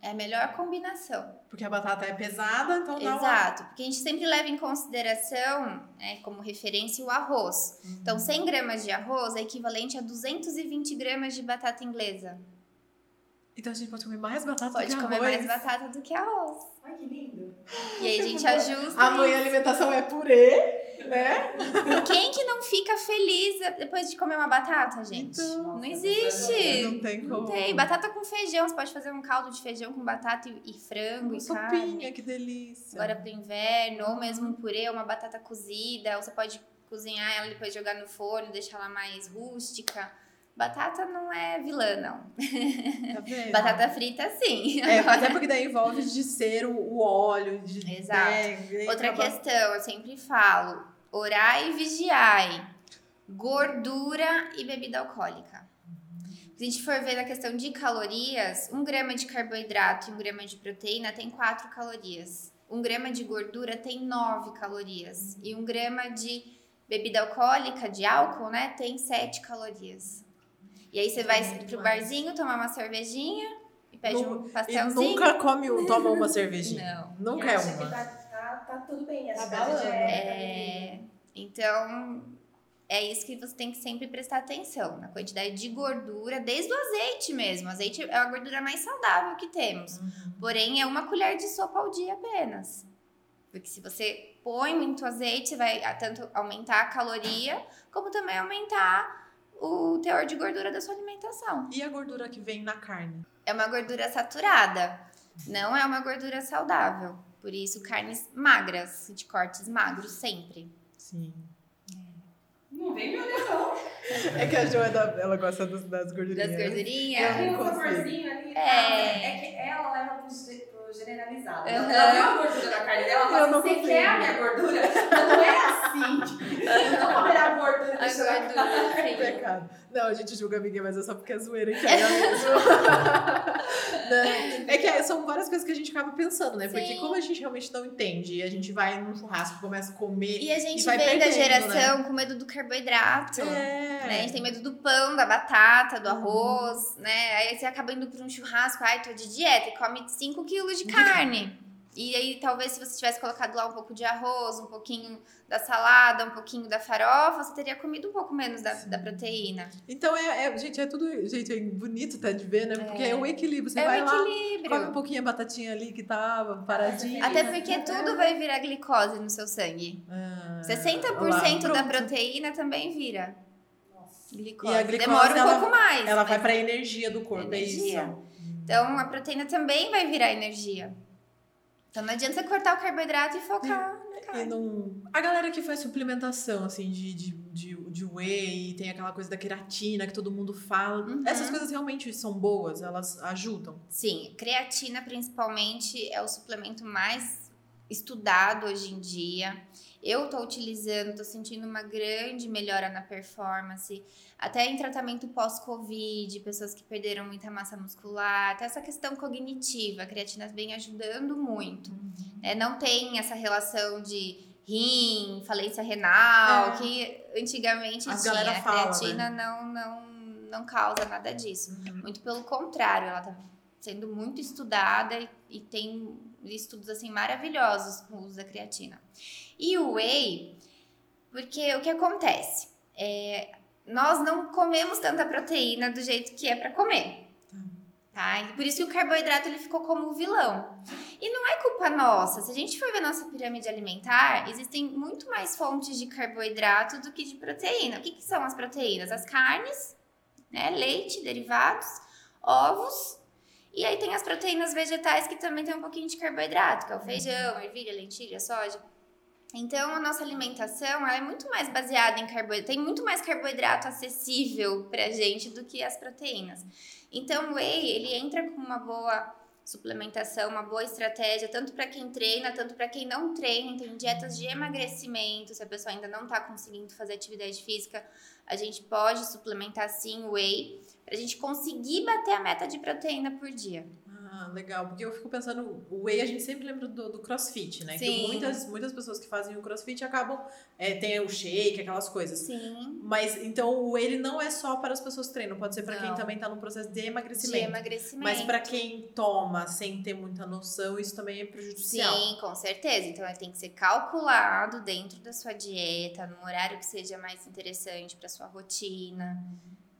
É a melhor combinação. Porque a batata é pesada, então dá uma... Exato, porque a gente sempre leva em consideração, né, como referência, o arroz. Uhum. Então, 100 gramas de arroz é equivalente a 220 gramas de batata inglesa. Então a gente pode comer mais batata Pode do que comer arroz. mais batata do que arroz. Ai, que lindo. E aí a gente ajusta. Amanhã a alimentação é purê, né? Quem que não fica feliz depois de comer uma batata, gente? Então, não Não existe. tem como. Não tem. Batata com feijão. Você pode fazer um caldo de feijão com batata e, e frango Uma e carne. sopinha, que delícia. Agora pro inverno, ou mesmo um purê, uma batata cozida. Ou você pode cozinhar ela e depois jogar no forno, deixar ela mais rústica. Batata não é vilã, não. Tá vendo? Batata frita, sim. É, até porque daí envolve de ser o, óleo. De, Exato. né, Outra questão, eu sempre falo: orai e vigiai. Gordura e bebida alcoólica. Se a gente for ver na questão de calorias, um grama de carboidrato e um grama de proteína tem 4 calorias. Um grama de gordura tem 9 calorias. E um grama de bebida alcoólica, de álcool, né, tem 7 calorias. E aí você vai Muito pro mais. barzinho tomar uma cervejinha e pede um E pastelzinho. nunca come, toma uma cervejinha. Não. Nunca E é uma. Tá, tá, tá tudo bem, Tá essa balando. É, então, é isso que você tem que sempre prestar atenção, na quantidade de gordura, desde o azeite mesmo. O azeite é a gordura mais saudável que temos. Uhum. Porém, é uma colher de sopa ao dia apenas. Porque se você põe muito azeite, você vai ah, tanto aumentar a caloria, como também aumentar o teor de gordura da sua alimentação. E a gordura que vem na carne? É uma gordura saturada, não é uma gordura saudável. Por isso, carnes magras, de cortes magros sempre. Sim. Não vem me olhar, não. É que a Jo é da- ela gosta dos- das gordurinhas. Das gordurinhas. Tem um saborzinho ali. É. É que ela leva pro, pro generalizada. Ela, ela viu a gordura da carne dela, ela fala assim, você quer a minha gordura? Não é assim. Não comer a gordura A gordura, sim. Pecado. Não, a gente julga amiguinha, mas é só porque é zoeira que é mesmo. Não, é que são várias coisas que a gente acaba pensando, né? Porque Sim. como a gente realmente não entende, e a gente vai num churrasco, começa a comer. E a gente vai vem da perdendo, geração com medo do carboidrato. É. Né? A gente tem medo do pão, da batata, Uhum. do arroz, né? Aí você acaba indo pra um churrasco, ai, tô de dieta, e come 5 quilos de carne. E aí, talvez, se você tivesse colocado lá um pouco de arroz, um pouquinho da salada, um pouquinho da farofa, você teria comido um pouco menos da, da proteína. Então, é, é- gente, é tudo gente, é bonito até de ver, né? Porque é, É. o equilíbrio. Você é vai o lá, equilíbrio. come um pouquinho a batatinha ali que tava paradinha. Até porque tudo vai virar glicose no seu sangue. Ah, 60% olha lá, da proteína também vira Nossa. glicose. E a glicose, Demora um ela- pouco mais. Ela mas vai pra energia do corpo, Energia. é isso. Então, a proteína também vai virar energia. Então, não adianta você cortar o carboidrato e focar na E carne. não... A galera que faz suplementação, assim, de, de, de, de whey, tem aquela coisa da queratina que todo mundo fala. Uhum. Essas coisas realmente são boas, elas ajudam. Sim, creatina principalmente é o suplemento mais estudado hoje em dia. Eu tô utilizando, tô sentindo uma grande melhora na performance, até em tratamento pós-Covid, pessoas que perderam muita massa muscular, até essa questão cognitiva, a creatina vem ajudando muito. né? não tem essa relação de rim, falência renal, É. que antigamente As tinha. A fala, creatina não, não, não causa nada disso. Muito pelo contrário, ela tá sendo muito estudada e, e tem estudos assim maravilhosos com o uso da creatina. E o whey, porque o que acontece? É, nós não comemos tanta proteína do jeito que é para comer. Tá? E por isso que o carboidrato ele ficou como o vilão. E não é culpa nossa. Se a gente for ver nossa pirâmide alimentar, existem muito mais fontes de carboidrato do que de proteína. O que, que são as proteínas? As carnes, né? leite, derivados, ovos. E aí tem as proteínas vegetais que também tem um pouquinho de carboidrato, que é o feijão, ervilha, lentilha, soja. Então, a nossa alimentação é muito mais baseada em carboidrato. Tem muito mais carboidrato acessível pra gente do que as proteínas. Então, o whey, ele entra com uma boa suplementação, uma boa estratégia, tanto para quem treina, tanto para quem não treina. Tem dietas de emagrecimento, se a pessoa ainda não está conseguindo fazer atividade física, a gente pode suplementar sim o whey, para a gente conseguir bater a meta de proteína por dia. Ah, legal. Porque eu fico pensando, o whey a gente sempre lembra do, do crossfit, né? Que Sim. muitas, muitas pessoas que fazem o crossfit acabam. É, tem o shake, aquelas coisas. Sim. Mas então o whey ele não é só para as pessoas que treinam, pode ser para quem também tá no processo de De emagrecimento. emagrecimento. Mas para quem toma sem ter muita noção, isso também é prejudicial. Sim, com certeza. Então ele tem que ser calculado dentro da sua dieta, num horário que seja mais interessante para sua rotina,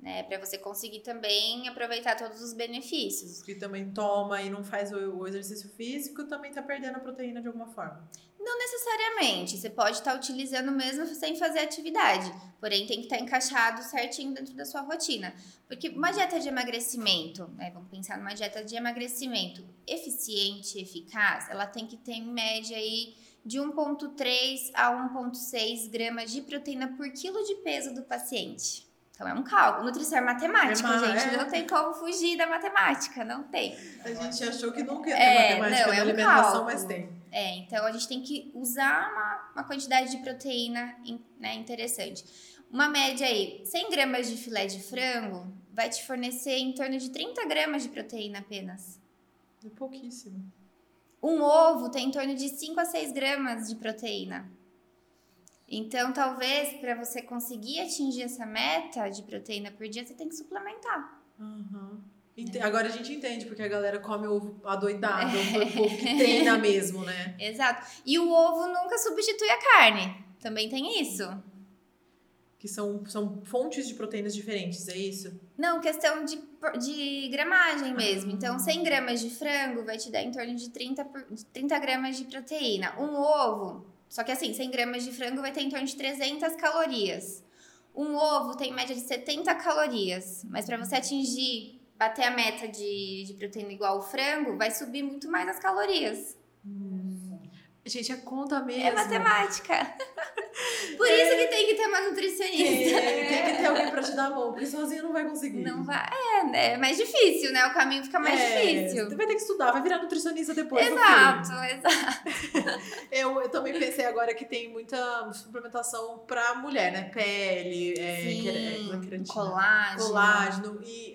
né? Para você conseguir também aproveitar todos os benefícios. Que também toma e não faz o, exercício físico, também tá perdendo a proteína de alguma forma. Não necessariamente, você pode estar utilizando mesmo sem fazer atividade, porém tem que estar encaixado certinho dentro da sua rotina. Porque uma dieta de emagrecimento, né, vamos pensar numa dieta de emagrecimento eficiente, eficaz, ela tem que ter em média aí de 1,3 a 1,6 gramas de proteína por quilo de peso do paciente. Então é um cálculo. Nutrição é matemática, É gente. é. Não tem como fugir da matemática, não tem. A gente achou que nunca ia ter É, matemática não, é na um alimentação, cálculo. mas tem. É, então a gente tem que usar uma, uma quantidade de proteína né, interessante. Uma média aí, 100 gramas de filé de frango vai te fornecer em torno de 30 gramas de proteína apenas. É pouquíssimo. Um ovo tem em torno de 5 a 6 gramas de proteína. Então, talvez para você conseguir atingir essa meta de proteína por dia, você tem que suplementar. É. Ente- Agora a gente entende porque a galera come ovo adoidado, o povo que treina mesmo, né? Exato. E o ovo nunca substitui a carne. Também tem isso. Que são, são fontes de proteínas diferentes, é isso? Não, questão de, de gramagem mesmo. Então, 100 gramas de frango vai te dar em torno de 30, por- de 30 gramas de proteína. Um ovo, só que assim, 100 gramas de frango vai ter em torno de 300 calorias. Um ovo tem média de 70 calorias. Mas para você atingir, bater a meta de, de proteína igual ao frango, vai subir muito mais as calorias. Gente, é conta mesmo. É matemática. Por isso que tem que ter uma nutricionista. Tem, tem que ter alguém pra te dar a mão, porque sozinho não vai conseguir. Não vai. É, né? É mais difícil, né? O caminho fica mais É, difícil. Você vai ter que estudar, vai virar nutricionista depois. Exato, exato. Eu, eu também pensei agora que tem muita suplementação pra mulher, né? Pele, é, Sim, é, é colágeno. colágeno. E,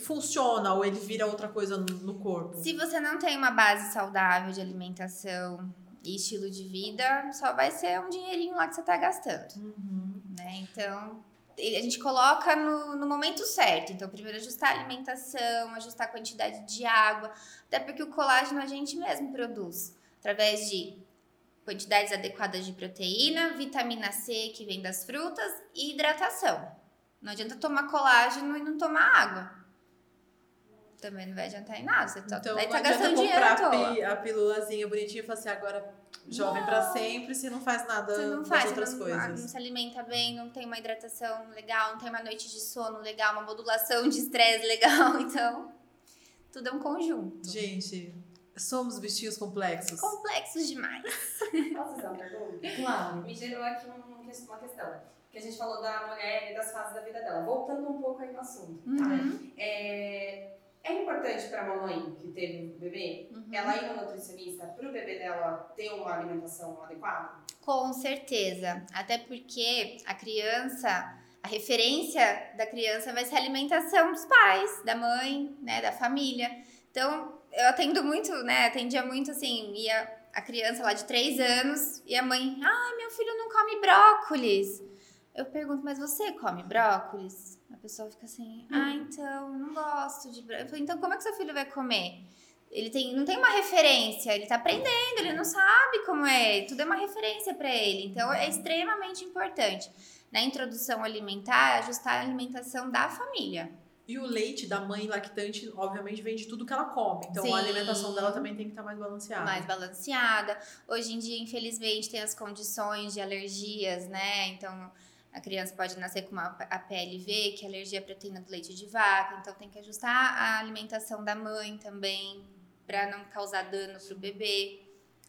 funciona, ou ele vira outra coisa no corpo. Se você não tem uma base saudável de alimentação e estilo de vida, só vai ser um dinheirinho lá que você tá gastando, Uhum. né? Então, a gente coloca no, no momento certo. Então, primeiro ajustar a alimentação, ajustar a quantidade de água, até porque o colágeno a gente mesmo produz através de quantidades adequadas de proteína, vitamina C que vem das frutas e hidratação. Não adianta tomar colágeno e não tomar água. Também não vai adiantar em nada. Você tá, Então aí não tá adianta gastando dinheiro à comprar toa. a, pílulazinha bonitinha e falar assim, agora jovem pra sempre, se não faz nada Você não das faz, outras você não, coisas. não se alimenta bem, não tem uma hidratação legal, não tem uma noite de sono legal, uma modulação de estresse legal. Então, tudo é um conjunto. Gente, somos bichinhos complexos. Complexos demais. Posso fazer uma pergunta? Claro. Me gerou aqui um- uma questão. Que a gente falou da mulher e das fases da vida dela. Voltando um pouco aí no assunto. tá? Uhum. É, é importante para a mamãe que teve um bebê, Uhum. ela ir no nutricionista para o bebê dela ter uma alimentação adequada? Com certeza. Até porque a criança, a referência da criança vai ser a alimentação dos pais, da mãe, né, da família. Então, eu atendo muito, né, atendia muito assim, ia a criança lá de três anos e a mãe, ai, meu filho não come brócolis. Eu pergunto, mas você come brócolis? Pessoa fica assim, ah, então, não gosto de falei, então como é que seu filho vai comer? Ele tem, não tem uma referência, ele tá aprendendo, ele não sabe como é, tudo é uma referência para ele. Então é extremamente importante na introdução alimentar ajustar a alimentação da família. E o leite da mãe lactante, obviamente, vem de tudo que ela come. Então Sim. a alimentação dela também tem que estar mais balanceada. mais balanceada. Hoje em dia, infelizmente, tem as condições de alergias, né? Então, a criança pode nascer com uma a PLV, que é alergia à proteína do leite de vaca. Então, tem que ajustar a alimentação da mãe também, para não causar dano pro bebê.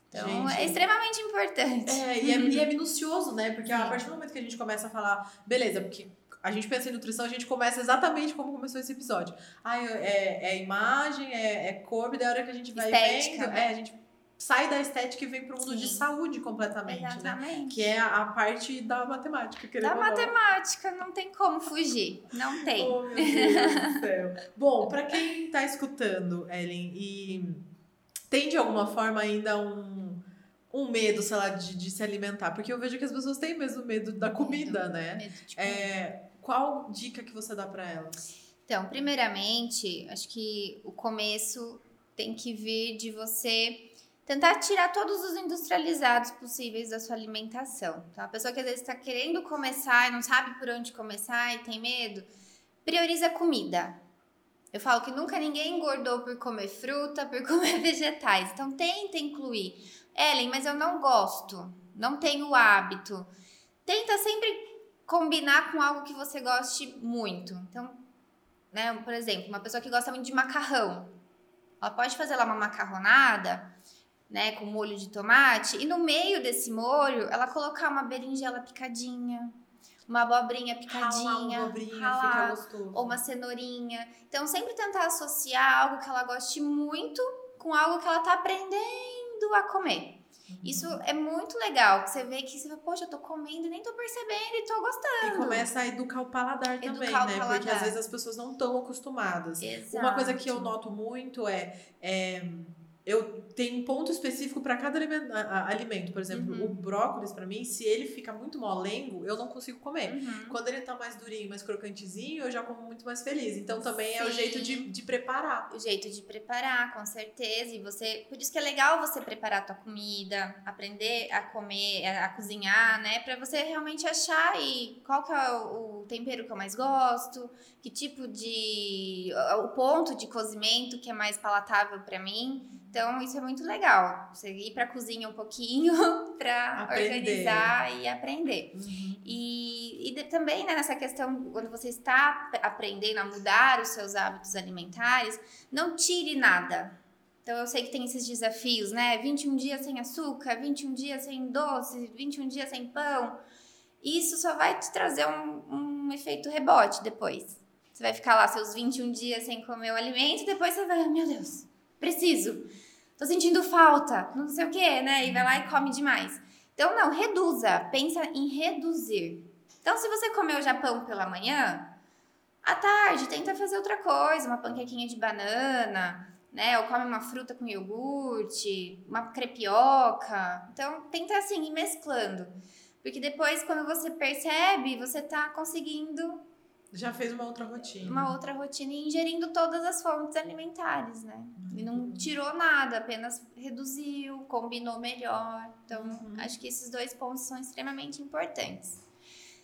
Então, Gente, é extremamente importante. É, e é, e é minucioso, né? Porque a partir do momento que a gente começa a falar, beleza, porque a gente pensa em nutrição, a gente começa exatamente como começou esse episódio. Ah, é, é imagem, é, é corpo, e da hora que a gente vai Estética, vendo, né? é, a gente sai da estética e vem pro mundo de Sim. saúde completamente, né? Exatamente. Que é a, parte da matemática. Da matemática, não tem como fugir. Não tem. Oh, meu Deus do céu. Bom, pra quem tá escutando, Ellen, e tem de alguma forma ainda um, um medo, sei lá, de, de se alimentar, porque eu vejo que as pessoas têm mesmo medo da comida, né? Medo de comer. É, qual dica que você dá pra elas? Então, primeiramente, acho que o começo tem que vir de você tentar tirar todos os industrializados possíveis da sua alimentação. Então, a pessoa que às vezes está querendo começar e não sabe por onde começar e tem medo, prioriza a comida. Eu falo que nunca ninguém engordou por comer fruta, por comer vegetais. Então, tenta incluir. Ellen, mas eu não gosto, não tenho hábito. Tenta sempre combinar com algo que você goste muito. Então, né, por exemplo, uma pessoa que gosta muito de macarrão, ela pode fazer lá uma macarronada, né, com molho de tomate, e no meio desse molho, ela colocar uma berinjela picadinha, uma abobrinha picadinha, Ralar uma abobrinha, ralar, fica gostoso. ou uma cenourinha. Então, sempre tentar associar algo que ela goste muito com algo que ela tá aprendendo a comer. Isso é muito legal, que você vê que você fala, poxa, eu tô comendo e nem tô percebendo e tô gostando. E começa a educar o paladar também, Educar o né? Porque paladar. às vezes as pessoas não estão acostumadas. Exato. Uma coisa que eu noto muito é, é, eu tenho um ponto específico para cada alimento. Por exemplo, Uhum. o brócolis para mim, se ele fica muito molengo, eu não consigo comer. Uhum. Quando ele tá mais durinho, mais crocantezinho, eu já como muito mais feliz. Então também é o Sim. jeito de, de preparar. o jeito de preparar, com certeza. E você, por isso que é legal você preparar a tua comida, aprender a comer, a, a cozinhar, né, Pra você realmente achar e qual que é o, o tempero que eu mais gosto, que tipo de o ponto de cozimento que é mais palatável pra mim. Então isso é muito legal. Você ir pra cozinha um pouquinho Aprender. organizar e aprender. Uhum. E, e de- também né, nessa questão, quando você está aprendendo a mudar os seus hábitos alimentares, não tire nada. Então eu sei que tem esses desafios, né? 21 dias sem açúcar, 21 dias sem doce, 21 dias sem pão. Isso só vai te trazer um, um efeito rebote depois. Você vai ficar lá seus 21 dias sem comer o alimento, depois você vai, meu Deus, preciso. Tô sentindo falta, não sei o que, né? E vai lá e come demais. Então, não, reduza. Pensa em reduzir. Então, se você comeu já pão pela manhã, à tarde tenta fazer outra coisa, uma panquequinha de banana, né? Ou come uma fruta com iogurte, uma crepioca. Então, tenta assim, ir mesclando. Porque depois, quando você percebe, você tá conseguindo. Já fez uma outra rotina. Uma outra rotina e ingerindo todas as fontes alimentares, né? E não tirou nada, apenas reduziu, combinou melhor. Então, uhum. acho que esses dois pontos são extremamente importantes.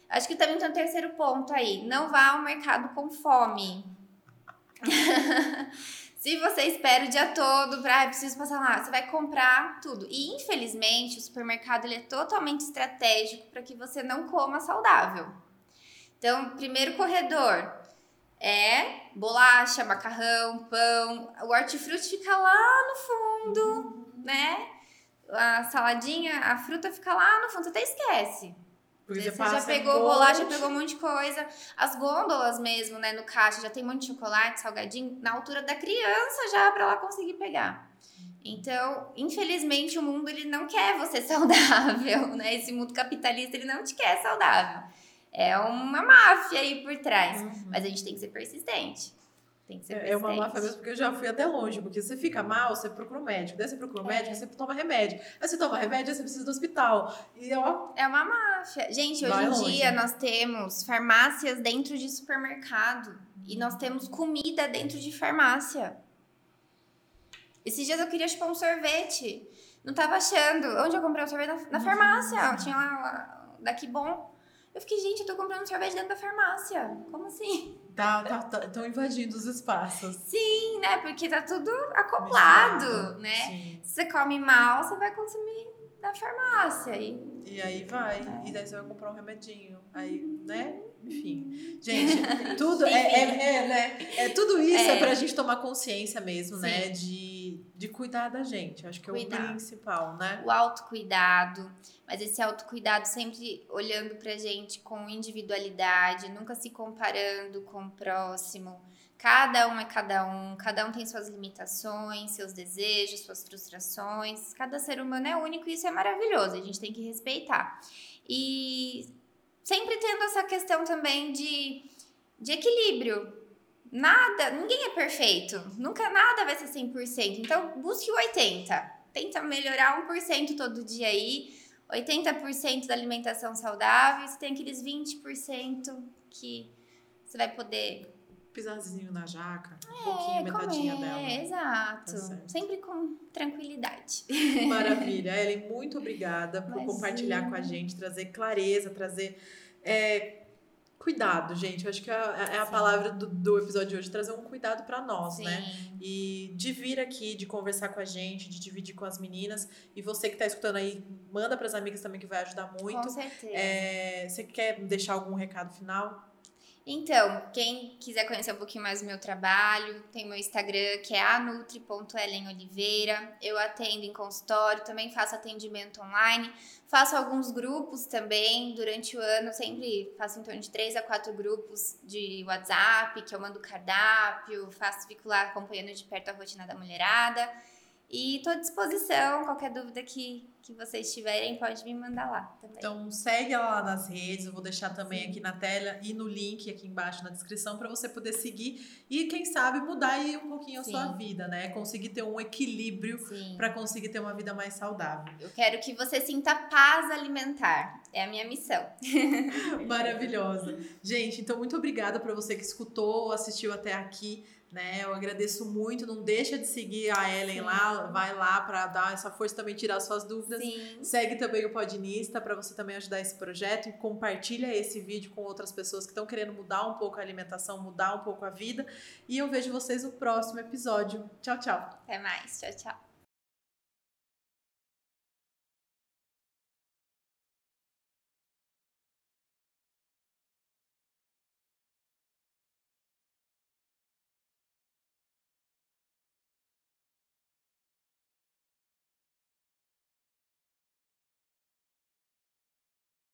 Acho que também tem um terceiro ponto aí. Não vá ao mercado com fome. Se você espera o dia todo para, ah, preciso passar lá, você vai comprar tudo. E infelizmente, o supermercado ele é totalmente estratégico para que você não coma saudável. Então, primeiro corredor é bolacha, macarrão, pão. O hortifruti fica lá no fundo, né? A saladinha, a fruta fica lá no fundo, você até esquece. Porque você, já pegou bolacha, pegou um monte de coisa. As gôndolas mesmo, né, no caixa, já tem um monte de chocolate, salgadinho, na altura da criança já para ela conseguir pegar. Então, infelizmente, o mundo ele não quer você saudável, né? Esse mundo capitalista ele não te quer saudável. É uma máfia aí por trás, uhum. mas a gente tem que ser persistente. Tem que ser é, é uma máfia mesmo, porque eu já fui até longe. Porque você fica mal, você procura um médico. Daí você procura um é. médico, você toma remédio. Aí você toma remédio, aí você precisa do hospital. E ó. É uma máfia. Gente, hoje em longe. dia nós temos farmácias dentro de supermercado. E nós temos comida dentro de farmácia. Esses dias eu queria chupar um sorvete. Não tava achando. Onde eu comprei o um sorvete? Na, na farmácia. Tinha lá, daqui bom. Eu fiquei, gente, eu tô comprando sorvete dentro da farmácia. Como assim? Tá, tá, tá, estão invadindo os espaços. Sim, né? Porque tá tudo acoplado, né? Sim. Se você come mal, você vai consumir da farmácia. E, e aí vai. É. E daí você vai comprar um remedinho. Aí, né? Enfim. Gente, tudo é, é, é, né? É, tudo isso é, é pra gente tomar consciência mesmo, né? Sim. né? De de cuidar da gente. Acho que é Cuidar. o principal, né? O autocuidado. Mas esse autocuidado sempre olhando pra gente com individualidade, nunca se comparando com o próximo. Cada um é cada um, cada um tem suas limitações, seus desejos, suas frustrações. Cada ser humano é único e isso é maravilhoso, a gente tem que respeitar. E sempre tendo essa questão também de, de equilíbrio Nada, ninguém é perfeito. Nunca nada vai ser 100%. Então, busque o 80. Tenta melhorar 1% todo dia aí. 80% da alimentação saudável, você tem aqueles 20% que você vai poder pisarzinho na jaca, um é, pouquinho, metadinha comer, dela. Exato. Tá Sempre com tranquilidade. Maravilha. Ellen, muito obrigada por Imagina. compartilhar com a gente, trazer clareza, trazer é, cuidado, gente. Eu acho que é, a Sim. palavra do, do, episódio de hoje, trazer um cuidado para nós, né? Sim. né? E de vir aqui, de conversar com a gente, de dividir com as meninas. E você que está escutando aí, manda para as amigas também que vai ajudar muito. Com certeza. É, você quer deixar algum recado final? Então, quem quiser conhecer um pouquinho mais do meu trabalho, tem meu Instagram que é anutri.elenoliveira. Eu atendo em consultório, também faço atendimento online, faço alguns grupos também durante o ano, sempre faço em torno de três a quatro grupos de WhatsApp, que eu mando cardápio, faço fico lá acompanhando de perto a rotina da mulherada. E estou à disposição, qualquer dúvida que, que vocês tiverem, pode me mandar lá também. Então segue ela lá nas redes, eu vou deixar também Sim. aqui na tela e no link aqui embaixo na descrição para você poder seguir e quem sabe mudar aí um pouquinho Sim. a sua vida, né? Conseguir ter um equilíbrio para conseguir ter uma vida mais saudável. Eu quero que você sinta paz alimentar. É a minha missão. Maravilhosa. Gente, então muito obrigada para você que escutou, assistiu até aqui né? Eu agradeço muito. Não deixa de seguir a Ellen Sim. lá, vai lá para dar essa força também tirar suas dúvidas. Sim. Segue também o Podinista para você também ajudar esse projeto e compartilha esse vídeo com outras pessoas que estão querendo mudar um pouco a alimentação, mudar um pouco a vida. E eu vejo vocês no próximo episódio. Tchau, tchau. Até mais. Tchau, tchau.